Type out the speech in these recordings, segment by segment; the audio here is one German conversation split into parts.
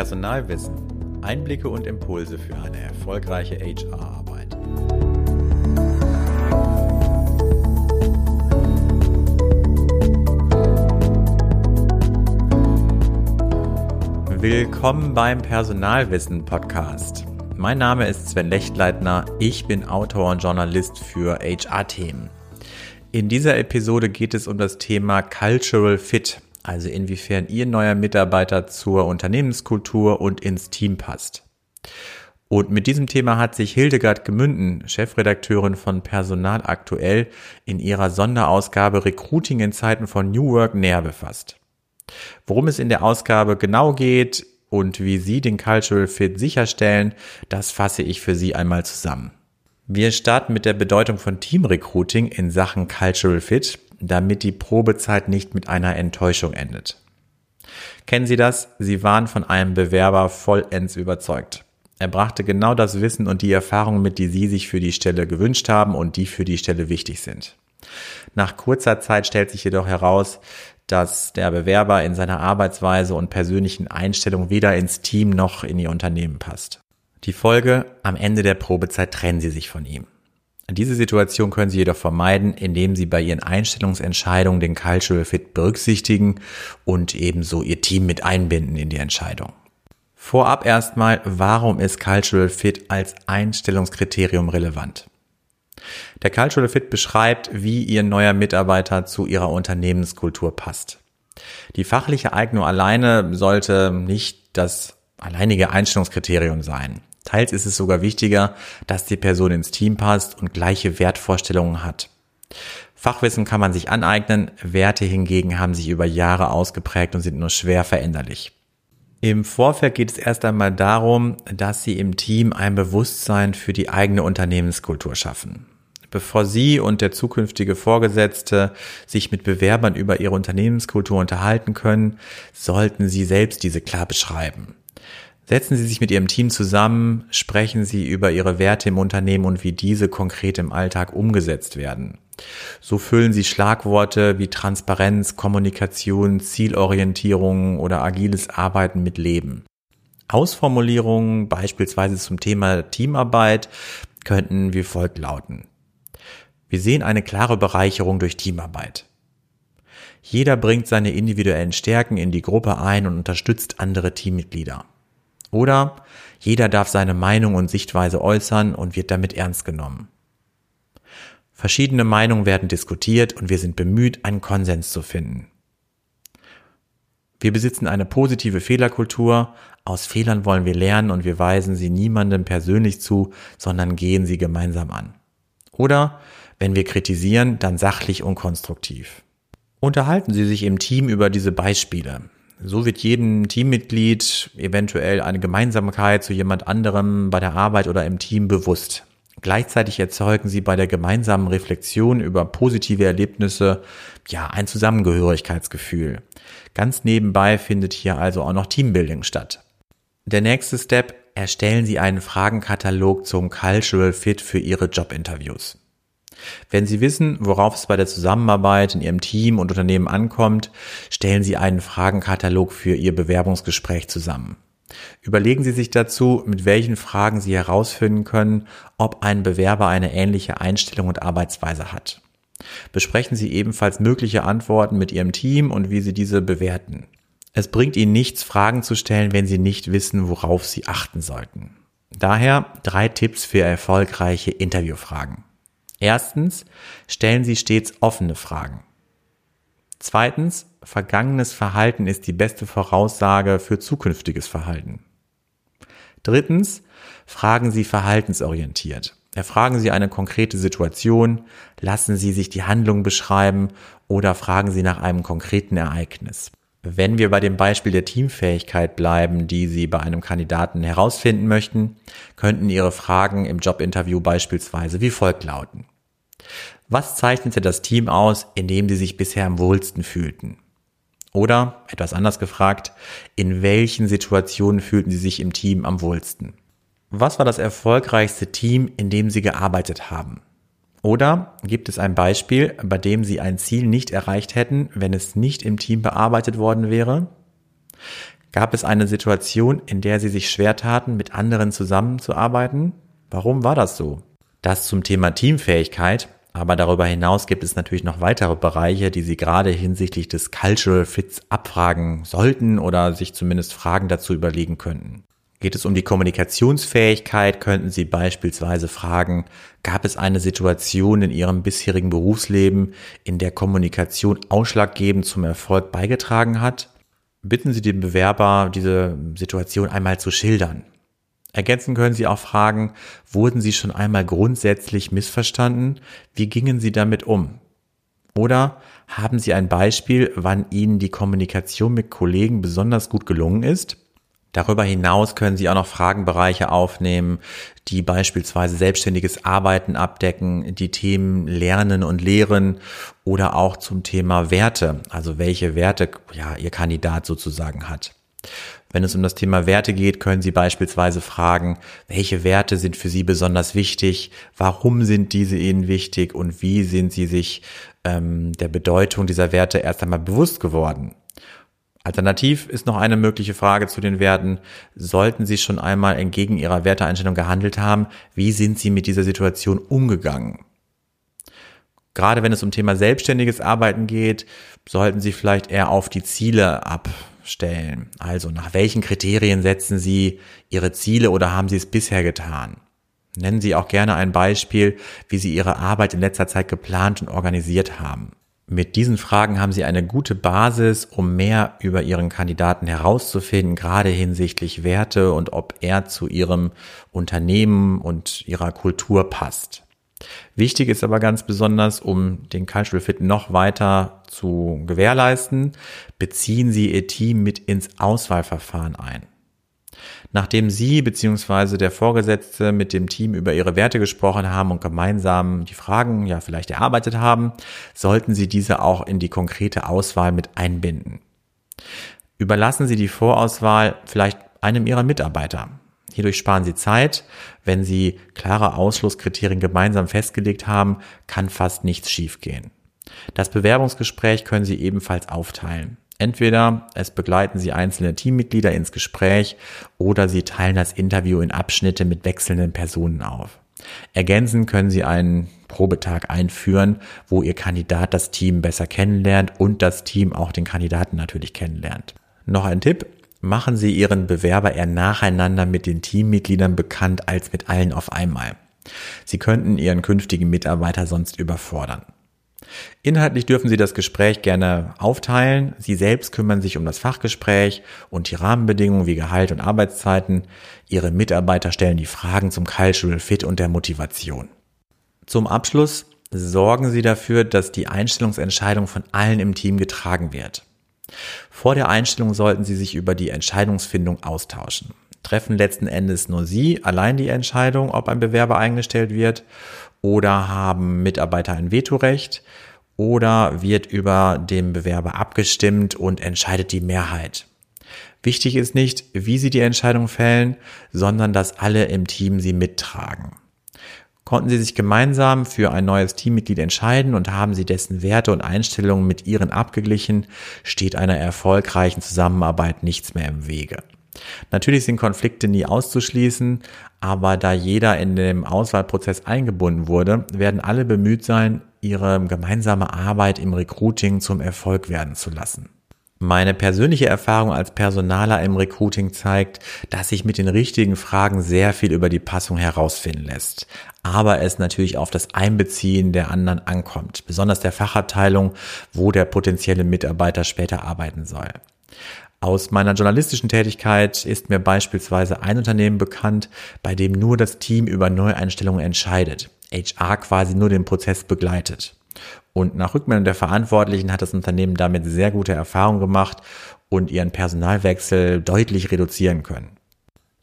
Personalwissen. Einblicke und Impulse für eine erfolgreiche HR-Arbeit. Willkommen beim Personalwissen Podcast. Mein Name ist Sven Lechtleitner. Ich bin Autor und Journalist für HR-Themen. In dieser Episode geht es um das Thema Cultural Fit also inwiefern Ihr neuer Mitarbeiter zur Unternehmenskultur und ins Team passt. Und mit diesem Thema hat sich Hildegard Gemünden, Chefredakteurin von Personal aktuell, in ihrer Sonderausgabe Recruiting in Zeiten von New Work näher befasst. Worum es in der Ausgabe genau geht und wie Sie den Cultural Fit sicherstellen, das fasse ich für Sie einmal zusammen. Wir starten mit der Bedeutung von Teamrecruiting in Sachen Cultural Fit damit die Probezeit nicht mit einer Enttäuschung endet. Kennen Sie das? Sie waren von einem Bewerber vollends überzeugt. Er brachte genau das Wissen und die Erfahrungen mit, die Sie sich für die Stelle gewünscht haben und die für die Stelle wichtig sind. Nach kurzer Zeit stellt sich jedoch heraus, dass der Bewerber in seiner Arbeitsweise und persönlichen Einstellung weder ins Team noch in Ihr Unternehmen passt. Die Folge, am Ende der Probezeit trennen Sie sich von ihm. Diese Situation können Sie jedoch vermeiden, indem Sie bei Ihren Einstellungsentscheidungen den Cultural Fit berücksichtigen und ebenso Ihr Team mit einbinden in die Entscheidung. Vorab erstmal, warum ist Cultural Fit als Einstellungskriterium relevant? Der Cultural Fit beschreibt, wie Ihr neuer Mitarbeiter zu Ihrer Unternehmenskultur passt. Die fachliche Eignung alleine sollte nicht das alleinige Einstellungskriterium sein. Teils ist es sogar wichtiger, dass die Person ins Team passt und gleiche Wertvorstellungen hat. Fachwissen kann man sich aneignen, Werte hingegen haben sich über Jahre ausgeprägt und sind nur schwer veränderlich. Im Vorfeld geht es erst einmal darum, dass Sie im Team ein Bewusstsein für die eigene Unternehmenskultur schaffen. Bevor Sie und der zukünftige Vorgesetzte sich mit Bewerbern über Ihre Unternehmenskultur unterhalten können, sollten Sie selbst diese klar beschreiben. Setzen Sie sich mit Ihrem Team zusammen, sprechen Sie über Ihre Werte im Unternehmen und wie diese konkret im Alltag umgesetzt werden. So füllen Sie Schlagworte wie Transparenz, Kommunikation, Zielorientierung oder agiles Arbeiten mit Leben. Ausformulierungen beispielsweise zum Thema Teamarbeit könnten wie folgt lauten. Wir sehen eine klare Bereicherung durch Teamarbeit. Jeder bringt seine individuellen Stärken in die Gruppe ein und unterstützt andere Teammitglieder. Oder jeder darf seine Meinung und Sichtweise äußern und wird damit ernst genommen. Verschiedene Meinungen werden diskutiert und wir sind bemüht, einen Konsens zu finden. Wir besitzen eine positive Fehlerkultur, aus Fehlern wollen wir lernen und wir weisen sie niemandem persönlich zu, sondern gehen sie gemeinsam an. Oder, wenn wir kritisieren, dann sachlich und konstruktiv. Unterhalten Sie sich im Team über diese Beispiele. So wird jedem Teammitglied eventuell eine Gemeinsamkeit zu jemand anderem bei der Arbeit oder im Team bewusst. Gleichzeitig erzeugen sie bei der gemeinsamen Reflexion über positive Erlebnisse ja ein Zusammengehörigkeitsgefühl. Ganz nebenbei findet hier also auch noch Teambuilding statt. Der nächste Step, erstellen Sie einen Fragenkatalog zum Cultural Fit für Ihre Jobinterviews. Wenn Sie wissen, worauf es bei der Zusammenarbeit in Ihrem Team und Unternehmen ankommt, stellen Sie einen Fragenkatalog für Ihr Bewerbungsgespräch zusammen. Überlegen Sie sich dazu, mit welchen Fragen Sie herausfinden können, ob ein Bewerber eine ähnliche Einstellung und Arbeitsweise hat. Besprechen Sie ebenfalls mögliche Antworten mit Ihrem Team und wie Sie diese bewerten. Es bringt Ihnen nichts, Fragen zu stellen, wenn Sie nicht wissen, worauf Sie achten sollten. Daher drei Tipps für erfolgreiche Interviewfragen. Erstens, stellen Sie stets offene Fragen. Zweitens, vergangenes Verhalten ist die beste Voraussage für zukünftiges Verhalten. Drittens, fragen Sie verhaltensorientiert. Erfragen Sie eine konkrete Situation, lassen Sie sich die Handlung beschreiben oder fragen Sie nach einem konkreten Ereignis. Wenn wir bei dem Beispiel der Teamfähigkeit bleiben, die Sie bei einem Kandidaten herausfinden möchten, könnten Ihre Fragen im Jobinterview beispielsweise wie folgt lauten. Was zeichnete das Team aus, in dem Sie sich bisher am wohlsten fühlten? Oder, etwas anders gefragt, in welchen Situationen fühlten Sie sich im Team am wohlsten? Was war das erfolgreichste Team, in dem Sie gearbeitet haben? Oder gibt es ein Beispiel, bei dem Sie ein Ziel nicht erreicht hätten, wenn es nicht im Team bearbeitet worden wäre? Gab es eine Situation, in der Sie sich schwer taten, mit anderen zusammenzuarbeiten? Warum war das so? Das zum Thema Teamfähigkeit. Aber darüber hinaus gibt es natürlich noch weitere Bereiche, die Sie gerade hinsichtlich des Cultural Fits abfragen sollten oder sich zumindest Fragen dazu überlegen könnten. Geht es um die Kommunikationsfähigkeit, könnten Sie beispielsweise fragen, gab es eine Situation in Ihrem bisherigen Berufsleben, in der Kommunikation ausschlaggebend zum Erfolg beigetragen hat? Bitten Sie den Bewerber, diese Situation einmal zu schildern. Ergänzen können Sie auch fragen, wurden Sie schon einmal grundsätzlich missverstanden? Wie gingen Sie damit um? Oder haben Sie ein Beispiel, wann Ihnen die Kommunikation mit Kollegen besonders gut gelungen ist? Darüber hinaus können Sie auch noch Fragenbereiche aufnehmen, die beispielsweise selbstständiges Arbeiten abdecken, die Themen Lernen und Lehren oder auch zum Thema Werte, also welche Werte ja, Ihr Kandidat sozusagen hat. Wenn es um das Thema Werte geht, können Sie beispielsweise fragen, welche Werte sind für Sie besonders wichtig, warum sind diese Ihnen wichtig und wie sind Sie sich ähm, der Bedeutung dieser Werte erst einmal bewusst geworden. Alternativ ist noch eine mögliche Frage zu den Werten. Sollten Sie schon einmal entgegen Ihrer Werteeinstellung gehandelt haben, wie sind Sie mit dieser Situation umgegangen? Gerade wenn es um Thema selbstständiges Arbeiten geht, sollten Sie vielleicht eher auf die Ziele abstellen. Also nach welchen Kriterien setzen Sie Ihre Ziele oder haben Sie es bisher getan? Nennen Sie auch gerne ein Beispiel, wie Sie Ihre Arbeit in letzter Zeit geplant und organisiert haben. Mit diesen Fragen haben Sie eine gute Basis, um mehr über Ihren Kandidaten herauszufinden, gerade hinsichtlich Werte und ob er zu Ihrem Unternehmen und Ihrer Kultur passt. Wichtig ist aber ganz besonders, um den Cultural Fit noch weiter zu gewährleisten, beziehen Sie Ihr Team mit ins Auswahlverfahren ein. Nachdem Sie bzw. der Vorgesetzte mit dem Team über Ihre Werte gesprochen haben und gemeinsam die Fragen ja vielleicht erarbeitet haben, sollten Sie diese auch in die konkrete Auswahl mit einbinden. Überlassen Sie die Vorauswahl vielleicht einem Ihrer Mitarbeiter. Hierdurch sparen Sie Zeit. Wenn Sie klare Ausschlusskriterien gemeinsam festgelegt haben, kann fast nichts schiefgehen. Das Bewerbungsgespräch können Sie ebenfalls aufteilen. Entweder es begleiten Sie einzelne Teammitglieder ins Gespräch oder Sie teilen das Interview in Abschnitte mit wechselnden Personen auf. Ergänzen können Sie einen Probetag einführen, wo Ihr Kandidat das Team besser kennenlernt und das Team auch den Kandidaten natürlich kennenlernt. Noch ein Tipp. Machen Sie Ihren Bewerber eher nacheinander mit den Teammitgliedern bekannt als mit allen auf einmal. Sie könnten Ihren künftigen Mitarbeiter sonst überfordern. Inhaltlich dürfen Sie das Gespräch gerne aufteilen. Sie selbst kümmern sich um das Fachgespräch und die Rahmenbedingungen wie Gehalt und Arbeitszeiten. Ihre Mitarbeiter stellen die Fragen zum Cultural Fit und der Motivation. Zum Abschluss sorgen Sie dafür, dass die Einstellungsentscheidung von allen im Team getragen wird. Vor der Einstellung sollten Sie sich über die Entscheidungsfindung austauschen. Treffen letzten Endes nur Sie allein die Entscheidung, ob ein Bewerber eingestellt wird oder haben Mitarbeiter ein Vetorecht oder wird über den Bewerber abgestimmt und entscheidet die Mehrheit. Wichtig ist nicht, wie Sie die Entscheidung fällen, sondern dass alle im Team sie mittragen. Konnten Sie sich gemeinsam für ein neues Teammitglied entscheiden und haben Sie dessen Werte und Einstellungen mit Ihren abgeglichen, steht einer erfolgreichen Zusammenarbeit nichts mehr im Wege. Natürlich sind Konflikte nie auszuschließen, aber da jeder in dem Auswahlprozess eingebunden wurde, werden alle bemüht sein, ihre gemeinsame Arbeit im Recruiting zum Erfolg werden zu lassen. Meine persönliche Erfahrung als Personaler im Recruiting zeigt, dass sich mit den richtigen Fragen sehr viel über die Passung herausfinden lässt. Aber es natürlich auf das Einbeziehen der anderen ankommt, besonders der Fachabteilung, wo der potenzielle Mitarbeiter später arbeiten soll. Aus meiner journalistischen Tätigkeit ist mir beispielsweise ein Unternehmen bekannt, bei dem nur das Team über Neueinstellungen entscheidet. HR quasi nur den Prozess begleitet. Und nach Rückmeldung der Verantwortlichen hat das Unternehmen damit sehr gute Erfahrungen gemacht und ihren Personalwechsel deutlich reduzieren können.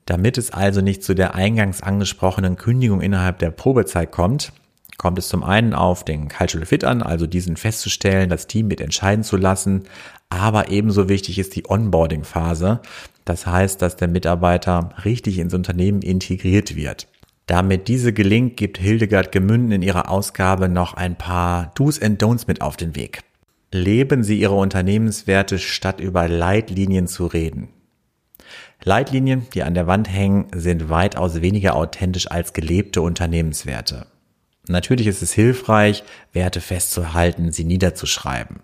Damit es also nicht zu der eingangs angesprochenen Kündigung innerhalb der Probezeit kommt, kommt es zum einen auf den Cultural Fit an, also diesen festzustellen, das Team mit entscheiden zu lassen, aber ebenso wichtig ist die Onboarding-Phase. Das heißt, dass der Mitarbeiter richtig ins Unternehmen integriert wird. Damit diese gelingt, gibt Hildegard Gemünden in ihrer Ausgabe noch ein paar Do's and Don'ts mit auf den Weg. Leben Sie Ihre Unternehmenswerte, statt über Leitlinien zu reden. Leitlinien, die an der Wand hängen, sind weitaus weniger authentisch als gelebte Unternehmenswerte. Natürlich ist es hilfreich, Werte festzuhalten, sie niederzuschreiben.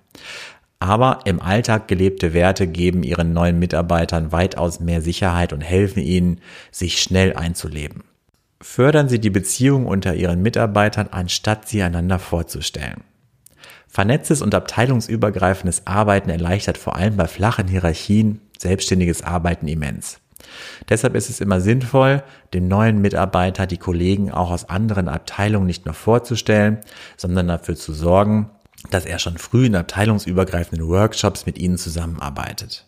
Aber im Alltag gelebte Werte geben ihren neuen Mitarbeitern weitaus mehr Sicherheit und helfen ihnen, sich schnell einzuleben. Fördern Sie die Beziehung unter Ihren Mitarbeitern, anstatt sie einander vorzustellen. Vernetztes und abteilungsübergreifendes Arbeiten erleichtert vor allem bei flachen Hierarchien selbstständiges Arbeiten immens. Deshalb ist es immer sinnvoll, dem neuen Mitarbeiter die Kollegen auch aus anderen Abteilungen nicht nur vorzustellen, sondern dafür zu sorgen, dass er schon früh in abteilungsübergreifenden Workshops mit ihnen zusammenarbeitet.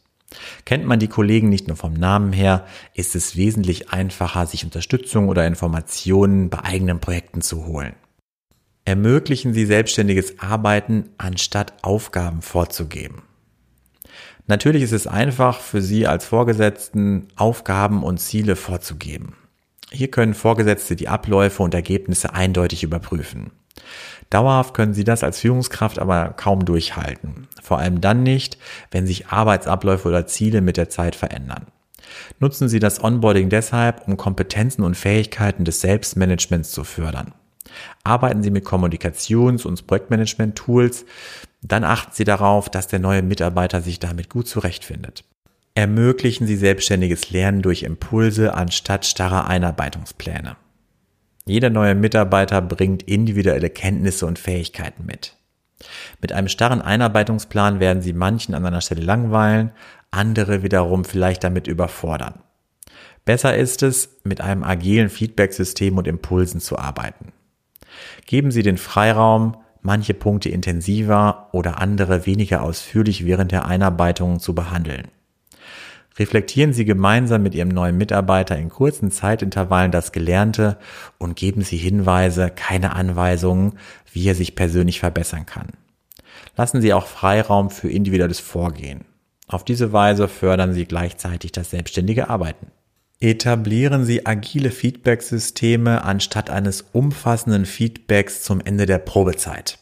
Kennt man die Kollegen nicht nur vom Namen her, ist es wesentlich einfacher, sich Unterstützung oder Informationen bei eigenen Projekten zu holen. Ermöglichen Sie selbstständiges Arbeiten, anstatt Aufgaben vorzugeben. Natürlich ist es einfach für Sie als Vorgesetzten, Aufgaben und Ziele vorzugeben. Hier können Vorgesetzte die Abläufe und Ergebnisse eindeutig überprüfen. Dauerhaft können Sie das als Führungskraft aber kaum durchhalten. Vor allem dann nicht, wenn sich Arbeitsabläufe oder Ziele mit der Zeit verändern. Nutzen Sie das Onboarding deshalb, um Kompetenzen und Fähigkeiten des Selbstmanagements zu fördern. Arbeiten Sie mit Kommunikations- und Projektmanagement-Tools, dann achten Sie darauf, dass der neue Mitarbeiter sich damit gut zurechtfindet. Ermöglichen Sie selbstständiges Lernen durch Impulse anstatt starrer Einarbeitungspläne. Jeder neue Mitarbeiter bringt individuelle Kenntnisse und Fähigkeiten mit. Mit einem starren Einarbeitungsplan werden Sie manchen an einer Stelle langweilen, andere wiederum vielleicht damit überfordern. Besser ist es, mit einem agilen Feedbacksystem und Impulsen zu arbeiten. Geben Sie den Freiraum, manche Punkte intensiver oder andere weniger ausführlich während der Einarbeitung zu behandeln. Reflektieren Sie gemeinsam mit Ihrem neuen Mitarbeiter in kurzen Zeitintervallen das Gelernte und geben Sie Hinweise, keine Anweisungen, wie er sich persönlich verbessern kann. Lassen Sie auch Freiraum für individuelles Vorgehen. Auf diese Weise fördern Sie gleichzeitig das selbstständige Arbeiten. Etablieren Sie agile Feedback-Systeme anstatt eines umfassenden Feedbacks zum Ende der Probezeit.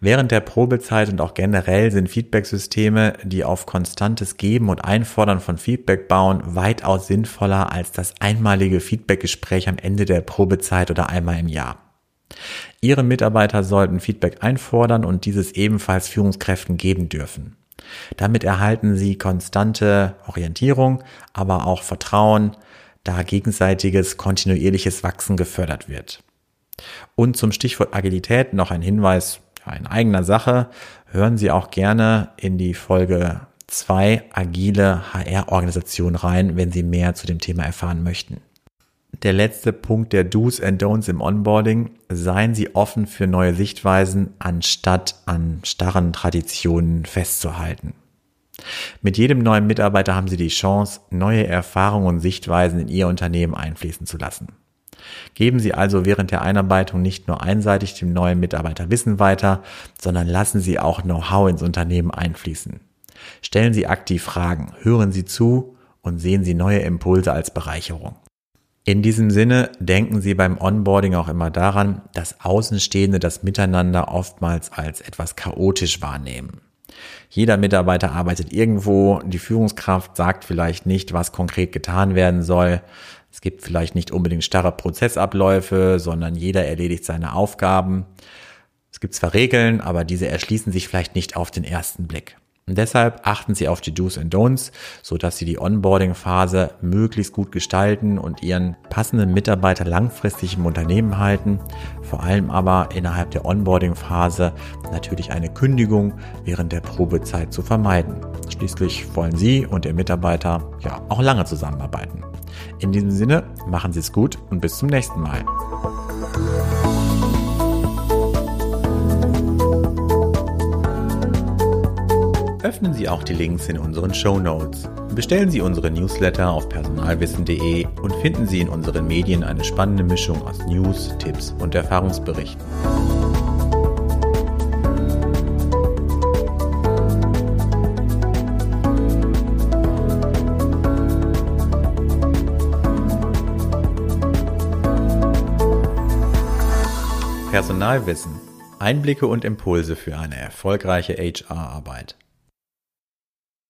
Während der Probezeit und auch generell sind Feedback-Systeme, die auf konstantes Geben und Einfordern von Feedback bauen, weitaus sinnvoller als das einmalige Feedback-Gespräch am Ende der Probezeit oder einmal im Jahr. Ihre Mitarbeiter sollten Feedback einfordern und dieses ebenfalls Führungskräften geben dürfen. Damit erhalten sie konstante Orientierung, aber auch Vertrauen, da gegenseitiges kontinuierliches Wachsen gefördert wird. Und zum Stichwort Agilität noch ein Hinweis in eigener Sache, hören Sie auch gerne in die Folge 2 agile HR-Organisation rein, wenn Sie mehr zu dem Thema erfahren möchten. Der letzte Punkt der Do's and Don'ts im Onboarding. Seien Sie offen für neue Sichtweisen, anstatt an starren Traditionen festzuhalten. Mit jedem neuen Mitarbeiter haben Sie die Chance, neue Erfahrungen und Sichtweisen in Ihr Unternehmen einfließen zu lassen. Geben Sie also während der Einarbeitung nicht nur einseitig dem neuen Mitarbeiter Wissen weiter, sondern lassen Sie auch Know-how ins Unternehmen einfließen. Stellen Sie aktiv Fragen, hören Sie zu und sehen Sie neue Impulse als Bereicherung. In diesem Sinne denken Sie beim Onboarding auch immer daran, dass Außenstehende das Miteinander oftmals als etwas chaotisch wahrnehmen. Jeder Mitarbeiter arbeitet irgendwo, die Führungskraft sagt vielleicht nicht, was konkret getan werden soll. Es gibt vielleicht nicht unbedingt starre Prozessabläufe, sondern jeder erledigt seine Aufgaben. Es gibt zwar Regeln, aber diese erschließen sich vielleicht nicht auf den ersten Blick. Und deshalb achten Sie auf die Do's and Don'ts, so dass Sie die Onboarding-Phase möglichst gut gestalten und Ihren passenden Mitarbeiter langfristig im Unternehmen halten. Vor allem aber innerhalb der Onboarding-Phase natürlich eine Kündigung während der Probezeit zu vermeiden. Schließlich wollen Sie und Ihr Mitarbeiter ja auch lange zusammenarbeiten. In diesem Sinne, machen Sie es gut und bis zum nächsten Mal. Öffnen Sie auch die Links in unseren Show Notes. Bestellen Sie unsere Newsletter auf personalwissen.de und finden Sie in unseren Medien eine spannende Mischung aus News, Tipps und Erfahrungsberichten. Personalwissen. Einblicke und Impulse für eine erfolgreiche HR-Arbeit.